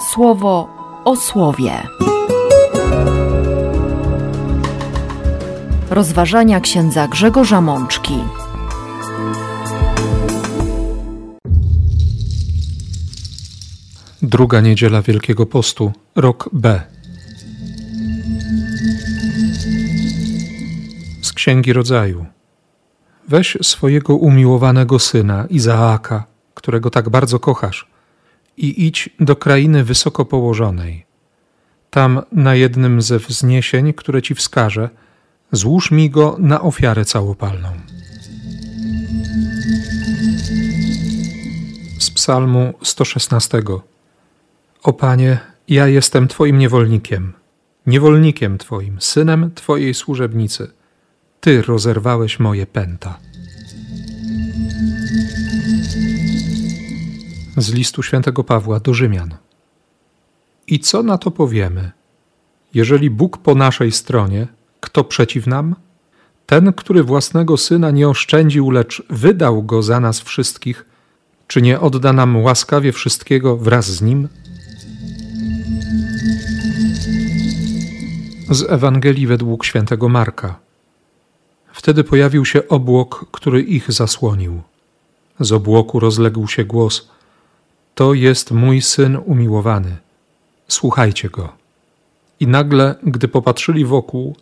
słowo o słowie. Rozważania księdza Grzegorza Mączki. Druga niedziela Wielkiego Postu, rok B. Z Księgi Rodzaju. Weź swojego umiłowanego syna, Izaaka, którego tak bardzo kochasz, i idź do krainy wysoko położonej. Tam na jednym ze wzniesień, które ci wskażę, złóż mi go na ofiarę całopalną. Z Psalmu 116. O Panie, ja jestem Twoim niewolnikiem, niewolnikiem Twoim, synem Twojej służebnicy. Ty rozerwałeś moje pęta. Z listu świętego Pawła do Rzymian. I co na to powiemy? Jeżeli Bóg po naszej stronie, kto przeciw nam? Ten, który własnego syna nie oszczędził, lecz wydał go za nas wszystkich, czy nie odda nam łaskawie wszystkiego wraz z nim? Z Ewangelii według świętego Marka. Wtedy pojawił się obłok, który ich zasłonił. Z obłoku rozległ się głos: To jest mój syn umiłowany. Słuchajcie go. I nagle, gdy popatrzyli wokół,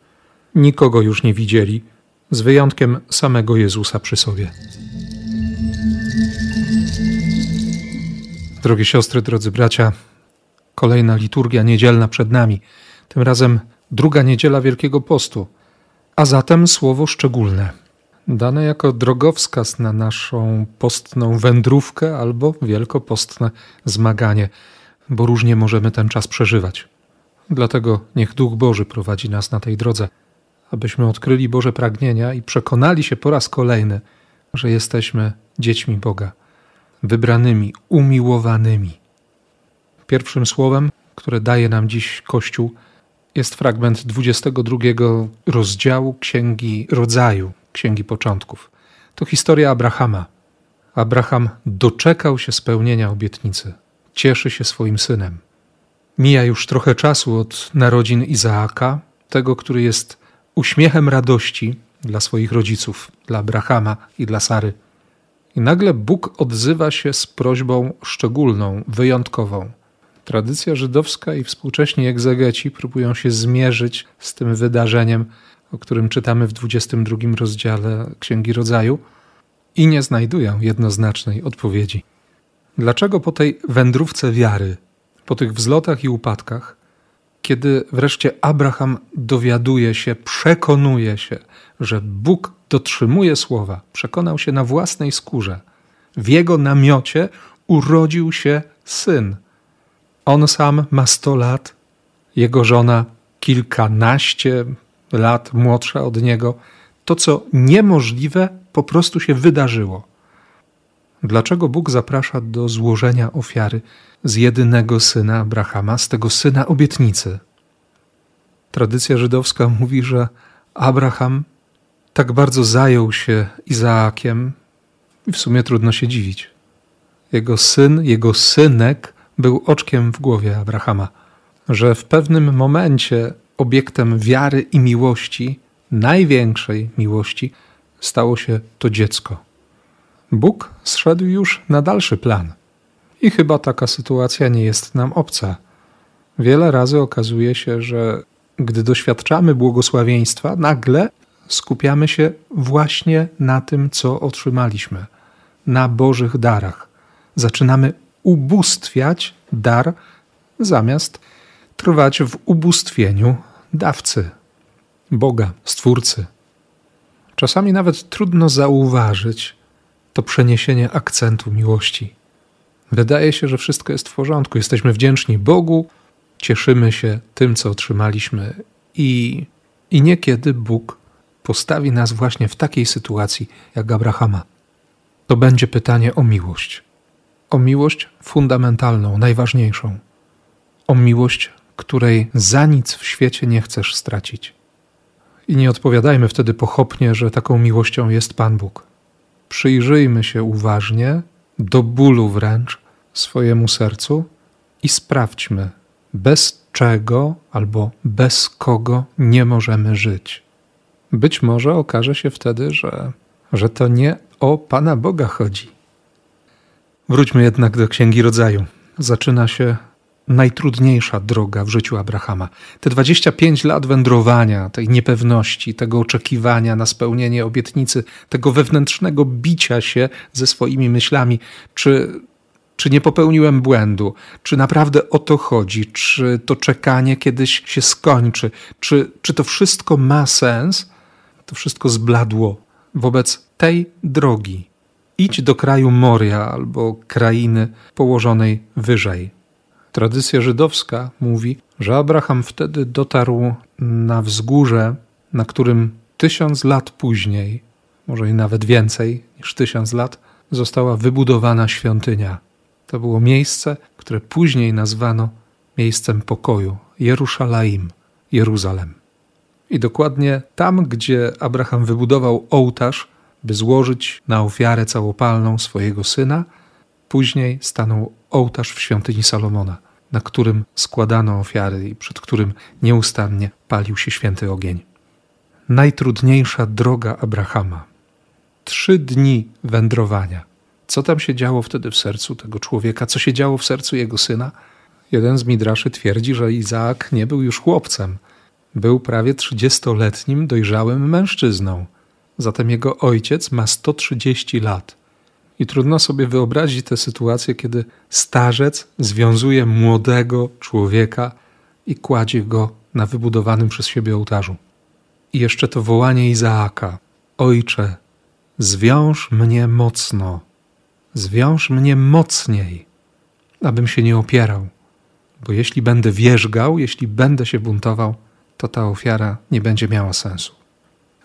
nikogo już nie widzieli, z wyjątkiem samego Jezusa przy sobie. Drogie siostry, drodzy bracia, kolejna liturgia niedzielna przed nami, tym razem druga niedziela Wielkiego Postu, a zatem słowo szczególne, dane jako drogowskaz na naszą postną wędrówkę albo wielkopostne zmaganie, bo różnie możemy ten czas przeżywać. Dlatego niech Duch Boży prowadzi nas na tej drodze, abyśmy odkryli Boże pragnienia i przekonali się po raz kolejny, że jesteśmy dziećmi Boga, wybranymi, umiłowanymi. Pierwszym słowem, które daje nam dziś Kościół, jest fragment 22 rozdziału Księgi Rodzaju, Księgi Początków. To historia Abrahama. Abraham doczekał się spełnienia obietnicy, cieszy się swoim synem. Mija już trochę czasu od narodzin Izaaka, tego, który jest uśmiechem radości dla swoich rodziców, dla Abrahama i dla Sary. I nagle Bóg odzywa się z prośbą szczególną, wyjątkową. Tradycja żydowska i współcześni egzegeci próbują się zmierzyć z tym wydarzeniem, o którym czytamy w 22 rozdziale Księgi Rodzaju i nie znajdują jednoznacznej odpowiedzi. Dlaczego po tej wędrówce wiary, po tych wzlotach i upadkach, kiedy wreszcie Abraham dowiaduje się, przekonuje się, że Bóg dotrzymuje słowa, przekonał się na własnej skórze, w jego namiocie urodził się syn. On sam ma 100 lat, jego żona kilkanaście lat młodsza od niego. To, co niemożliwe, po prostu się wydarzyło. Dlaczego Bóg zaprasza do złożenia ofiary z jedynego syna Abrahama, z tego syna obietnicy? Tradycja żydowska mówi, że Abraham tak bardzo zajął się Izaakiem, i w sumie trudno się dziwić. Jego syn, jego synek był oczkiem w głowie Abrahama, że w pewnym momencie obiektem wiary i miłości, największej miłości, stało się to dziecko. Bóg zszedł już na dalszy plan. I chyba taka sytuacja nie jest nam obca. Wiele razy okazuje się, że gdy doświadczamy błogosławieństwa, nagle skupiamy się właśnie na tym, co otrzymaliśmy, na Bożych darach. Zaczynamy ubóstwiać dar, zamiast trwać w ubóstwieniu dawcy, Boga, Stwórcy. Czasami nawet trudno zauważyć to przeniesienie akcentu miłości. Wydaje się, że wszystko jest w porządku, jesteśmy wdzięczni Bogu, cieszymy się tym, co otrzymaliśmy, i, i niekiedy Bóg postawi nas właśnie w takiej sytuacji jak Abrahama. To będzie pytanie o miłość. O miłość fundamentalną, najważniejszą. O miłość, której za nic w świecie nie chcesz stracić. I nie odpowiadajmy wtedy pochopnie, że taką miłością jest Pan Bóg. Przyjrzyjmy się uważnie, do bólu wręcz, swojemu sercu i sprawdźmy, bez czego albo bez kogo nie możemy żyć. Być może okaże się wtedy, że, że to nie o Pana Boga chodzi. Wróćmy jednak do Księgi Rodzaju. Zaczyna się najtrudniejsza droga w życiu Abrahama. Te 25 lat wędrowania, tej niepewności, tego oczekiwania na spełnienie obietnicy, tego wewnętrznego bicia się ze swoimi myślami, czy, czy nie popełniłem błędu, czy naprawdę o to chodzi, czy to czekanie kiedyś się skończy, czy, czy to wszystko ma sens, to wszystko zbladło wobec tej drogi. Idź do kraju Moria albo krainy położonej wyżej. Tradycja żydowska mówi, że Abraham wtedy dotarł na wzgórze, na którym tysiąc lat później, może i nawet więcej niż tysiąc lat, została wybudowana świątynia. To było miejsce, które później nazwano miejscem pokoju Jeruszalaim, Jeruzalem. I dokładnie tam, gdzie Abraham wybudował ołtarz, by złożyć na ofiarę całopalną swojego syna, później stanął ołtarz w świątyni Salomona, na którym składano ofiary i przed którym nieustannie palił się święty ogień. Najtrudniejsza droga Abrahama. Trzy dni wędrowania. Co tam się działo wtedy w sercu tego człowieka? Co się działo w sercu jego syna? Jeden z midraszy twierdzi, że Izaak nie był już chłopcem. Był prawie trzydziestoletnim, dojrzałym mężczyzną. Zatem jego ojciec ma 130 lat. I trudno sobie wyobrazić tę sytuację, kiedy starzec związuje młodego człowieka i kładzie go na wybudowanym przez siebie ołtarzu. I jeszcze to wołanie Izaaka: Ojcze, zwiąż mnie mocno, zwiąż mnie mocniej, abym się nie opierał, bo jeśli będę wierzgał, jeśli będę się buntował, to ta ofiara nie będzie miała sensu.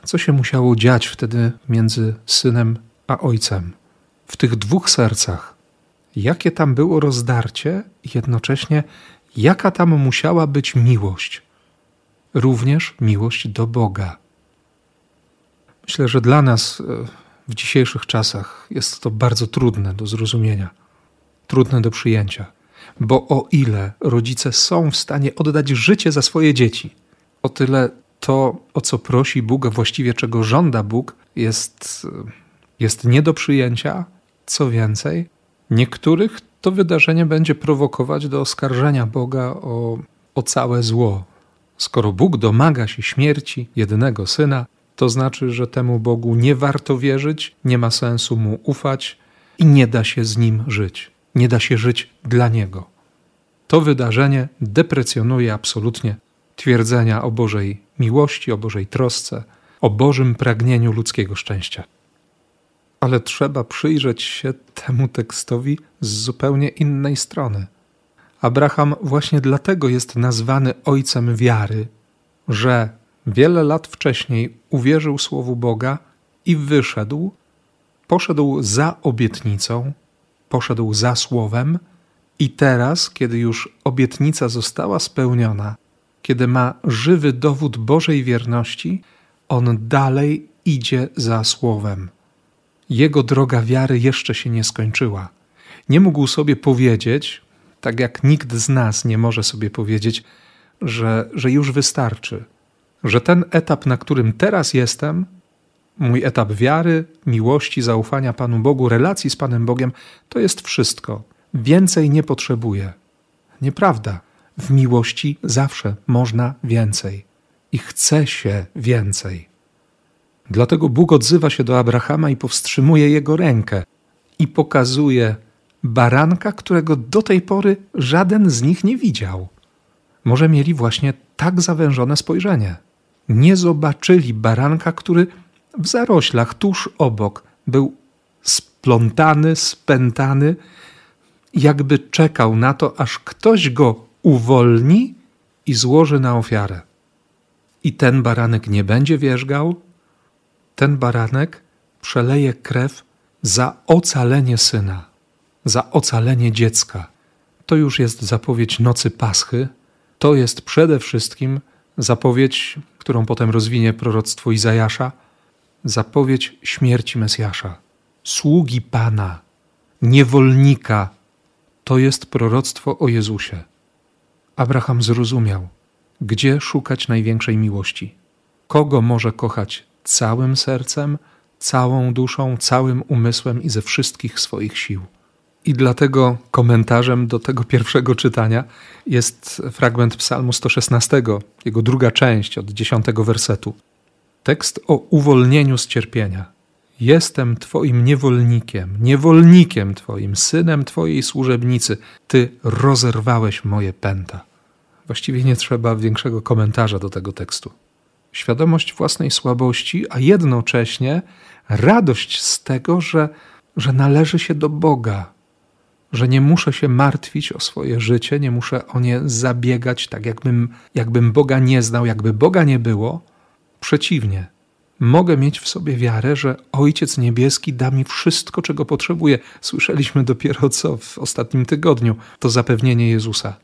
Co się musiało dziać wtedy między synem a ojcem? W tych dwóch sercach. Jakie tam było rozdarcie i jednocześnie jaka tam musiała być miłość? Również miłość do Boga. Myślę, że dla nas e, w dzisiejszych czasach jest to bardzo trudne do zrozumienia, trudne do przyjęcia, bo o ile rodzice są w stanie oddać życie za swoje dzieci, o tyle to, o co prosi Bóg, a właściwie czego żąda Bóg, jest, jest nie do przyjęcia. Co więcej, niektórych to wydarzenie będzie prowokować do oskarżenia Boga o, o całe zło. Skoro Bóg domaga się śmierci jedynego syna, to znaczy, że temu Bogu nie warto wierzyć, nie ma sensu mu ufać i nie da się z nim żyć. Nie da się żyć dla niego. To wydarzenie deprecjonuje absolutnie twierdzenia o Bożej miłości, o Bożej trosce, o Bożym pragnieniu ludzkiego szczęścia. Ale trzeba przyjrzeć się temu tekstowi z zupełnie innej strony. Abraham właśnie dlatego jest nazwany ojcem wiary, że wiele lat wcześniej uwierzył słowu Boga i wyszedł, poszedł za obietnicą, poszedł za słowem, i teraz, kiedy już obietnica została spełniona, kiedy ma żywy dowód Bożej wierności, on dalej idzie za słowem. Jego droga wiary jeszcze się nie skończyła. Nie mógł sobie powiedzieć, tak jak nikt z nas nie może sobie powiedzieć, że, że już wystarczy, że ten etap, na którym teraz jestem, mój etap wiary, miłości, zaufania Panu Bogu, relacji z Panem Bogiem, to jest wszystko. Więcej nie potrzebuję. Nieprawda. W miłości zawsze można więcej i chce się więcej. Dlatego Bóg odzywa się do Abrahama i powstrzymuje jego rękę i pokazuje baranka, którego do tej pory żaden z nich nie widział. Może mieli właśnie tak zawężone spojrzenie. Nie zobaczyli baranka, który w zaroślach tuż obok był splątany, spętany, jakby czekał na to, aż ktoś go uwolni i złoży na ofiarę. I ten baranek nie będzie wierzgał, ten baranek przeleje krew za ocalenie syna, za ocalenie dziecka. To już jest zapowiedź nocy Paschy, to jest przede wszystkim zapowiedź, którą potem rozwinie proroctwo Izajasza, zapowiedź śmierci Mesjasza, sługi Pana, niewolnika To jest proroctwo o Jezusie. Abraham zrozumiał, gdzie szukać największej miłości. Kogo może kochać całym sercem, całą duszą, całym umysłem i ze wszystkich swoich sił. I dlatego komentarzem do tego pierwszego czytania jest fragment Psalmu 116, jego druga część od dziesiątego wersetu. Tekst o uwolnieniu z cierpienia. Jestem Twoim niewolnikiem, niewolnikiem Twoim, synem Twojej służebnicy. Ty rozerwałeś moje pęta. Właściwie nie trzeba większego komentarza do tego tekstu. Świadomość własnej słabości, a jednocześnie radość z tego, że, że należy się do Boga, że nie muszę się martwić o swoje życie, nie muszę o nie zabiegać, tak jakbym, jakbym Boga nie znał, jakby Boga nie było. Przeciwnie, mogę mieć w sobie wiarę, że Ojciec Niebieski da mi wszystko, czego potrzebuję. Słyszeliśmy dopiero co w ostatnim tygodniu to zapewnienie Jezusa.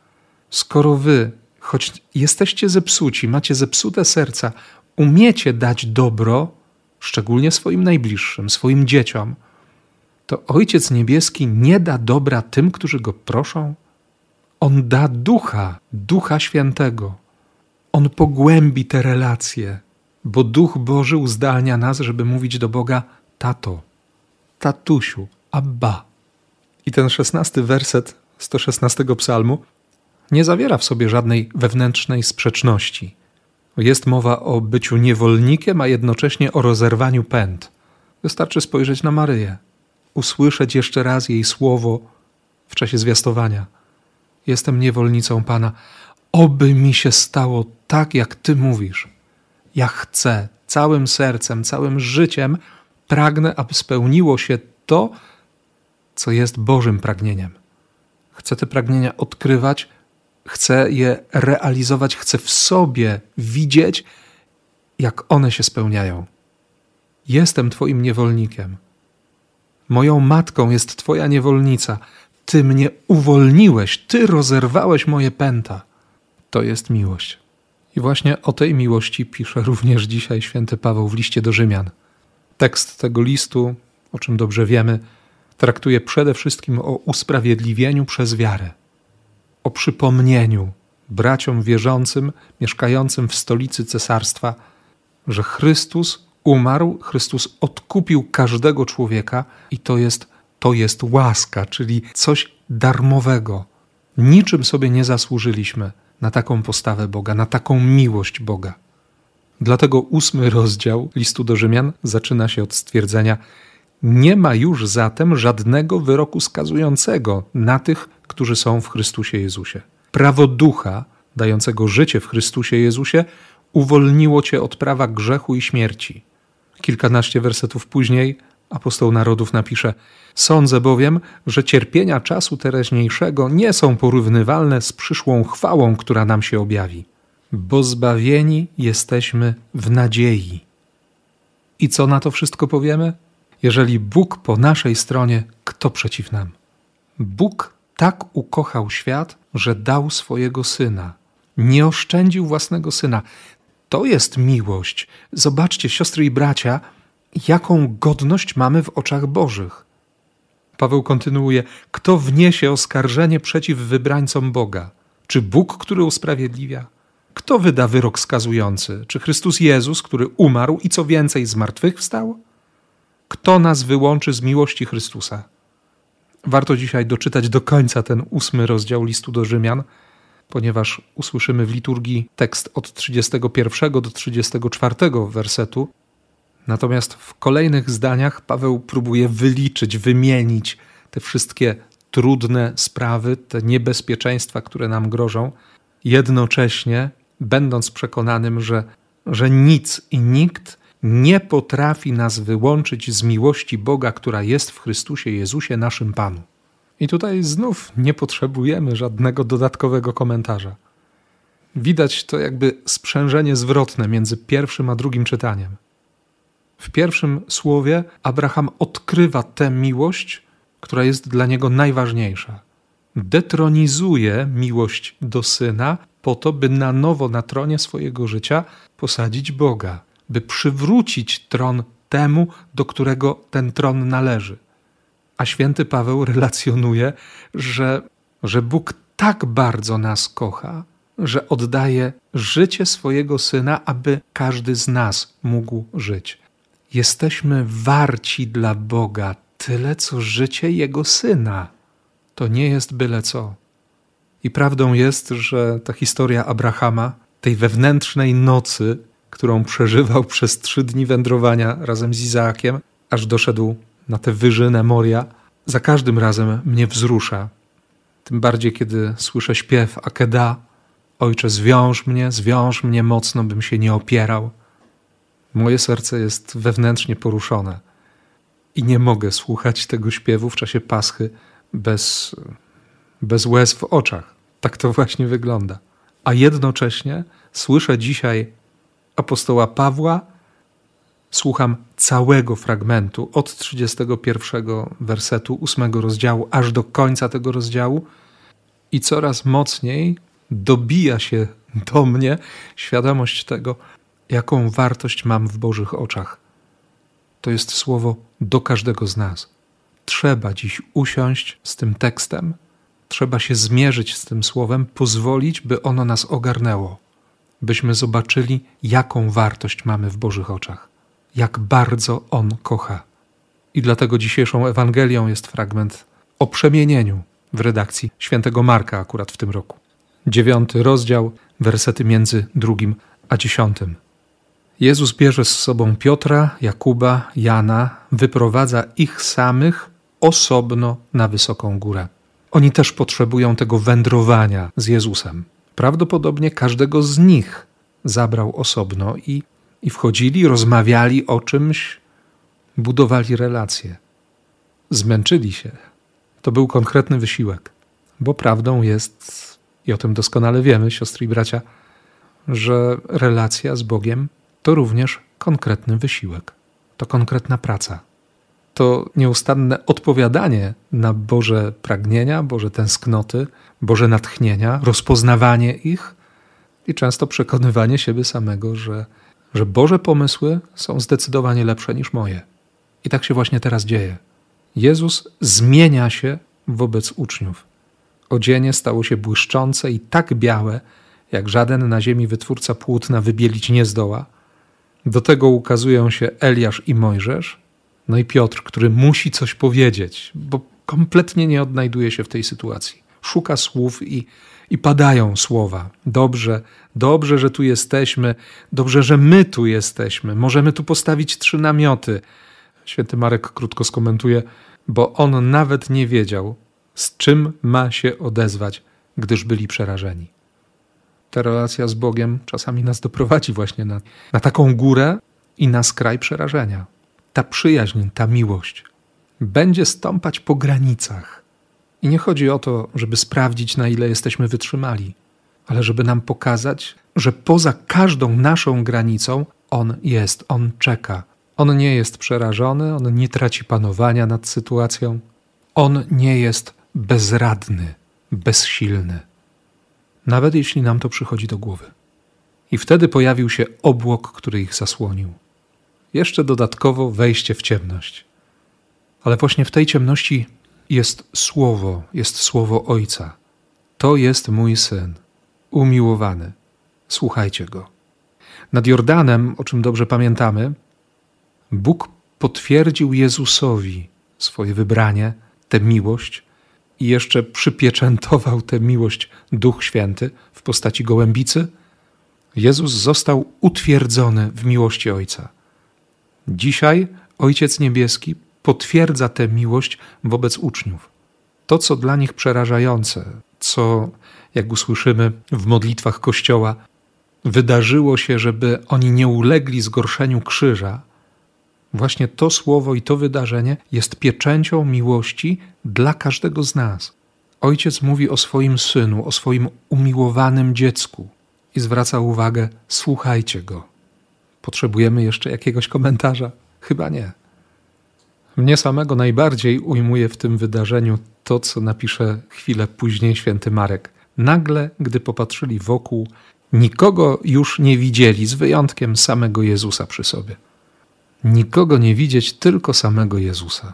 Skoro wy, choć jesteście zepsuci, macie zepsute serca, umiecie dać dobro, szczególnie swoim najbliższym, swoim dzieciom, to Ojciec Niebieski nie da dobra tym, którzy go proszą? On da ducha, ducha świętego. On pogłębi te relacje, bo Duch Boży uzdalnia nas, żeby mówić do Boga tato, tatusiu, abba. I ten szesnasty werset 116 psalmu nie zawiera w sobie żadnej wewnętrznej sprzeczności. Jest mowa o byciu niewolnikiem, a jednocześnie o rozerwaniu pęd. Wystarczy spojrzeć na Maryję, usłyszeć jeszcze raz jej słowo w czasie zwiastowania. Jestem niewolnicą Pana. Oby mi się stało tak, jak Ty mówisz. Ja chcę całym sercem, całym życiem, pragnę, aby spełniło się to, co jest Bożym pragnieniem. Chcę te pragnienia odkrywać, chcę je realizować, chcę w sobie widzieć, jak one się spełniają. Jestem Twoim niewolnikiem. Moją matką jest Twoja niewolnica. Ty mnie uwolniłeś, Ty rozerwałeś moje pęta. To jest miłość. I właśnie o tej miłości pisze również dzisiaj święty Paweł w liście do Rzymian. Tekst tego listu, o czym dobrze wiemy, traktuje przede wszystkim o usprawiedliwieniu przez wiarę o przypomnieniu braciom wierzącym, mieszkającym w stolicy cesarstwa, że Chrystus umarł, Chrystus odkupił każdego człowieka i to jest, to jest łaska, czyli coś darmowego. Niczym sobie nie zasłużyliśmy na taką postawę Boga, na taką miłość Boga. Dlatego ósmy rozdział listu do Rzymian zaczyna się od stwierdzenia: Nie ma już zatem żadnego wyroku skazującego na tych, którzy są w Chrystusie Jezusie. Prawo ducha, dającego życie w Chrystusie Jezusie, uwolniło cię od prawa grzechu i śmierci. Kilkanaście wersetów później apostoł narodów napisze: Sądzę bowiem, że cierpienia czasu teraźniejszego nie są porównywalne z przyszłą chwałą, która nam się objawi, bo zbawieni jesteśmy w nadziei. I co na to wszystko powiemy? Jeżeli Bóg po naszej stronie, kto przeciw nam? Bóg tak ukochał świat, że dał swojego syna. Nie oszczędził własnego syna. To jest miłość. Zobaczcie, siostry i bracia, jaką godność mamy w oczach Bożych. Paweł kontynuuje: Kto wniesie oskarżenie przeciw wybrańcom Boga? Czy Bóg, który usprawiedliwia? Kto wyda wyrok skazujący? Czy Chrystus Jezus, który umarł i co więcej zmartwychwstał? Kto nas wyłączy z miłości Chrystusa? Warto dzisiaj doczytać do końca ten ósmy rozdział listu do Rzymian, ponieważ usłyszymy w liturgii tekst od 31 do 34 wersetu. Natomiast w kolejnych zdaniach Paweł próbuje wyliczyć, wymienić te wszystkie trudne sprawy, te niebezpieczeństwa, które nam grożą, jednocześnie będąc przekonanym, że, że nic i nikt nie potrafi nas wyłączyć z miłości Boga, która jest w Chrystusie Jezusie, naszym Panu. I tutaj znów nie potrzebujemy żadnego dodatkowego komentarza. Widać to jakby sprzężenie zwrotne między pierwszym a drugim czytaniem. W pierwszym słowie Abraham odkrywa tę miłość, która jest dla niego najważniejsza. Detronizuje miłość do syna po to, by na nowo na tronie swojego życia posadzić Boga by przywrócić tron temu, do którego ten tron należy. A święty Paweł relacjonuje, że, że Bóg tak bardzo nas kocha, że oddaje życie swojego syna, aby każdy z nas mógł żyć. Jesteśmy warci dla Boga tyle, co życie jego syna. To nie jest byle co. I prawdą jest, że ta historia Abrahama, tej wewnętrznej nocy, którą przeżywał przez trzy dni wędrowania razem z Izaakiem, aż doszedł na tę wyżynę Moria, za każdym razem mnie wzrusza. Tym bardziej, kiedy słyszę śpiew Akeda, Ojcze, zwiąż mnie, zwiąż mnie mocno, bym się nie opierał. Moje serce jest wewnętrznie poruszone i nie mogę słuchać tego śpiewu w czasie Paschy bez, bez łez w oczach. Tak to właśnie wygląda. A jednocześnie słyszę dzisiaj apostoła Pawła, słucham całego fragmentu od 31 wersetu 8 rozdziału aż do końca tego rozdziału i coraz mocniej dobija się do mnie świadomość tego, jaką wartość mam w Bożych oczach. To jest słowo do każdego z nas. Trzeba dziś usiąść z tym tekstem, trzeba się zmierzyć z tym słowem, pozwolić, by ono nas ogarnęło, byśmy zobaczyli, jaką wartość mamy w Bożych oczach, jak bardzo On kocha. I dlatego dzisiejszą Ewangelią jest fragment o przemienieniu w redakcji świętego Marka akurat w tym roku. Dziewiąty rozdział, wersety między drugim a dziesiątym. Jezus bierze z sobą Piotra, Jakuba, Jana, wyprowadza ich samych osobno na wysoką górę. Oni też potrzebują tego wędrowania z Jezusem. Prawdopodobnie każdego z nich zabrał osobno i, i wchodzili, rozmawiali o czymś, budowali relacje. Zmęczyli się. To był konkretny wysiłek, bo prawdą jest, i o tym doskonale wiemy, siostry i bracia, że relacja z Bogiem to również konkretny wysiłek, to konkretna praca. To nieustanne odpowiadanie na Boże pragnienia, Boże tęsknoty, Boże natchnienia, rozpoznawanie ich i często przekonywanie siebie samego, że, że Boże pomysły są zdecydowanie lepsze niż moje. I tak się właśnie teraz dzieje. Jezus zmienia się wobec uczniów. Odzienie stało się błyszczące i tak białe, jak żaden na ziemi wytwórca płótna wybielić nie zdoła do tego ukazują się Eliasz i Mojżesz, no i Piotr, który musi coś powiedzieć, bo kompletnie nie odnajduje się w tej sytuacji. Szuka słów i, i padają słowa. Dobrze, dobrze, że tu jesteśmy, dobrze, że my tu jesteśmy. Możemy tu postawić trzy namioty. Święty Marek krótko skomentuje, bo on nawet nie wiedział, z czym ma się odezwać, gdyż byli przerażeni ta relacja z Bogiem czasami nas doprowadzi właśnie na, na taką górę i na skraj przerażenia. Ta przyjaźń, ta miłość będzie stąpać po granicach. I nie chodzi o to, żeby sprawdzić, na ile jesteśmy wytrzymali, ale żeby nam pokazać, że poza każdą naszą granicą On jest, On czeka. On nie jest przerażony, on nie traci panowania nad sytuacją. On nie jest bezradny, bezsilny nawet jeśli nam to przychodzi do głowy. I wtedy pojawił się obłok, który ich zasłonił. Jeszcze dodatkowo wejście w ciemność. Ale właśnie w tej ciemności jest słowo, jest słowo Ojca. To jest mój syn, umiłowany. Słuchajcie go. Nad Jordanem, o czym dobrze pamiętamy, Bóg potwierdził Jezusowi swoje wybranie, tę miłość, i jeszcze przypieczętował tę miłość Duch Święty w postaci gołębicy, Jezus został utwierdzony w miłości Ojca. Dzisiaj Ojciec Niebieski potwierdza tę miłość wobec uczniów. To, co dla nich przerażające, co, jak usłyszymy w modlitwach Kościoła, wydarzyło się, żeby oni nie ulegli zgorszeniu krzyża, Właśnie to słowo i to wydarzenie jest pieczęcią miłości dla każdego z nas. Ojciec mówi o swoim synu, o swoim umiłowanym dziecku i zwraca uwagę: słuchajcie go. Potrzebujemy jeszcze jakiegoś komentarza? Chyba nie. Mnie samego najbardziej ujmuje w tym wydarzeniu to, co napisze chwilę później święty Marek. Nagle, gdy popatrzyli wokół, nikogo już nie widzieli, z wyjątkiem samego Jezusa przy sobie nikogo nie widzieć, tylko samego Jezusa.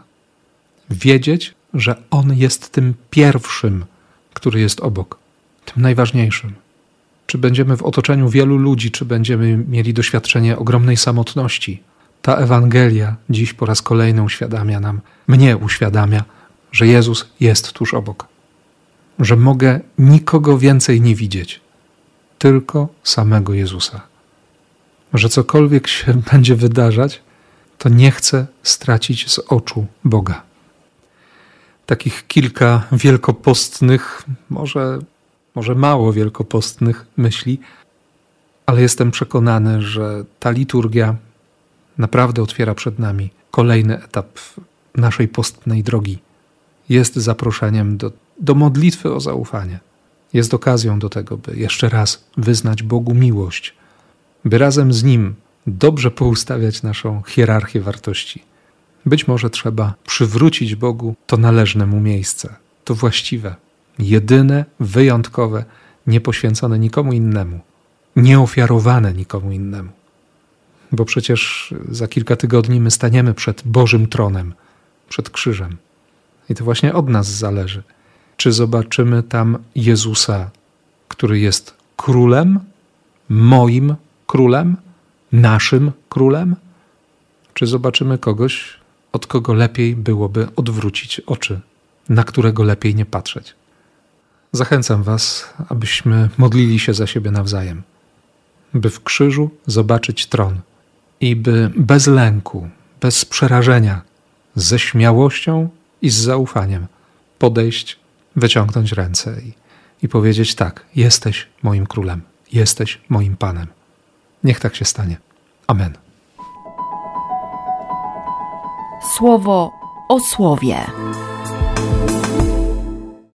wiedzieć, że On jest tym pierwszym, który jest obok, tym najważniejszym. Czy będziemy w otoczeniu wielu ludzi, czy będziemy mieli doświadczenie ogromnej samotności, ta Ewangelia dziś po raz kolejny uświadamia nam, mnie uświadamia, że Jezus jest tuż obok, że mogę nikogo więcej nie widzieć, tylko samego Jezusa. Że cokolwiek się będzie wydarzać, to nie chcę stracić z oczu Boga. Takich kilka wielkopostnych, może, może mało wielkopostnych myśli, ale jestem przekonany, że ta liturgia naprawdę otwiera przed nami kolejny etap naszej postnej drogi. Jest zaproszeniem do, do modlitwy o zaufanie. Jest okazją do tego, by jeszcze raz wyznać Bogu miłość, by razem z Nim dobrze poustawiać naszą hierarchię wartości. Być może trzeba przywrócić Bogu to należne mu miejsce, to właściwe, jedyne, wyjątkowe, niepoświęcone nikomu innemu, nieofiarowane nikomu innemu bo przecież za kilka tygodni my staniemy przed Bożym tronem, przed krzyżem. I to właśnie od nas zależy. Czy zobaczymy tam Jezusa, który jest królem, moim królem, naszym królem? Czy zobaczymy kogoś, od kogo lepiej byłoby odwrócić oczy, na którego lepiej nie patrzeć? Zachęcam Was, abyśmy modlili się za siebie nawzajem, by w krzyżu zobaczyć tron i by bez lęku, bez przerażenia, ze śmiałością i z zaufaniem podejść, wyciągnąć ręce i, i powiedzieć: Tak, jesteś moim królem, jesteś moim panem. Niech tak się stanie. Amen. Słowo o słowie.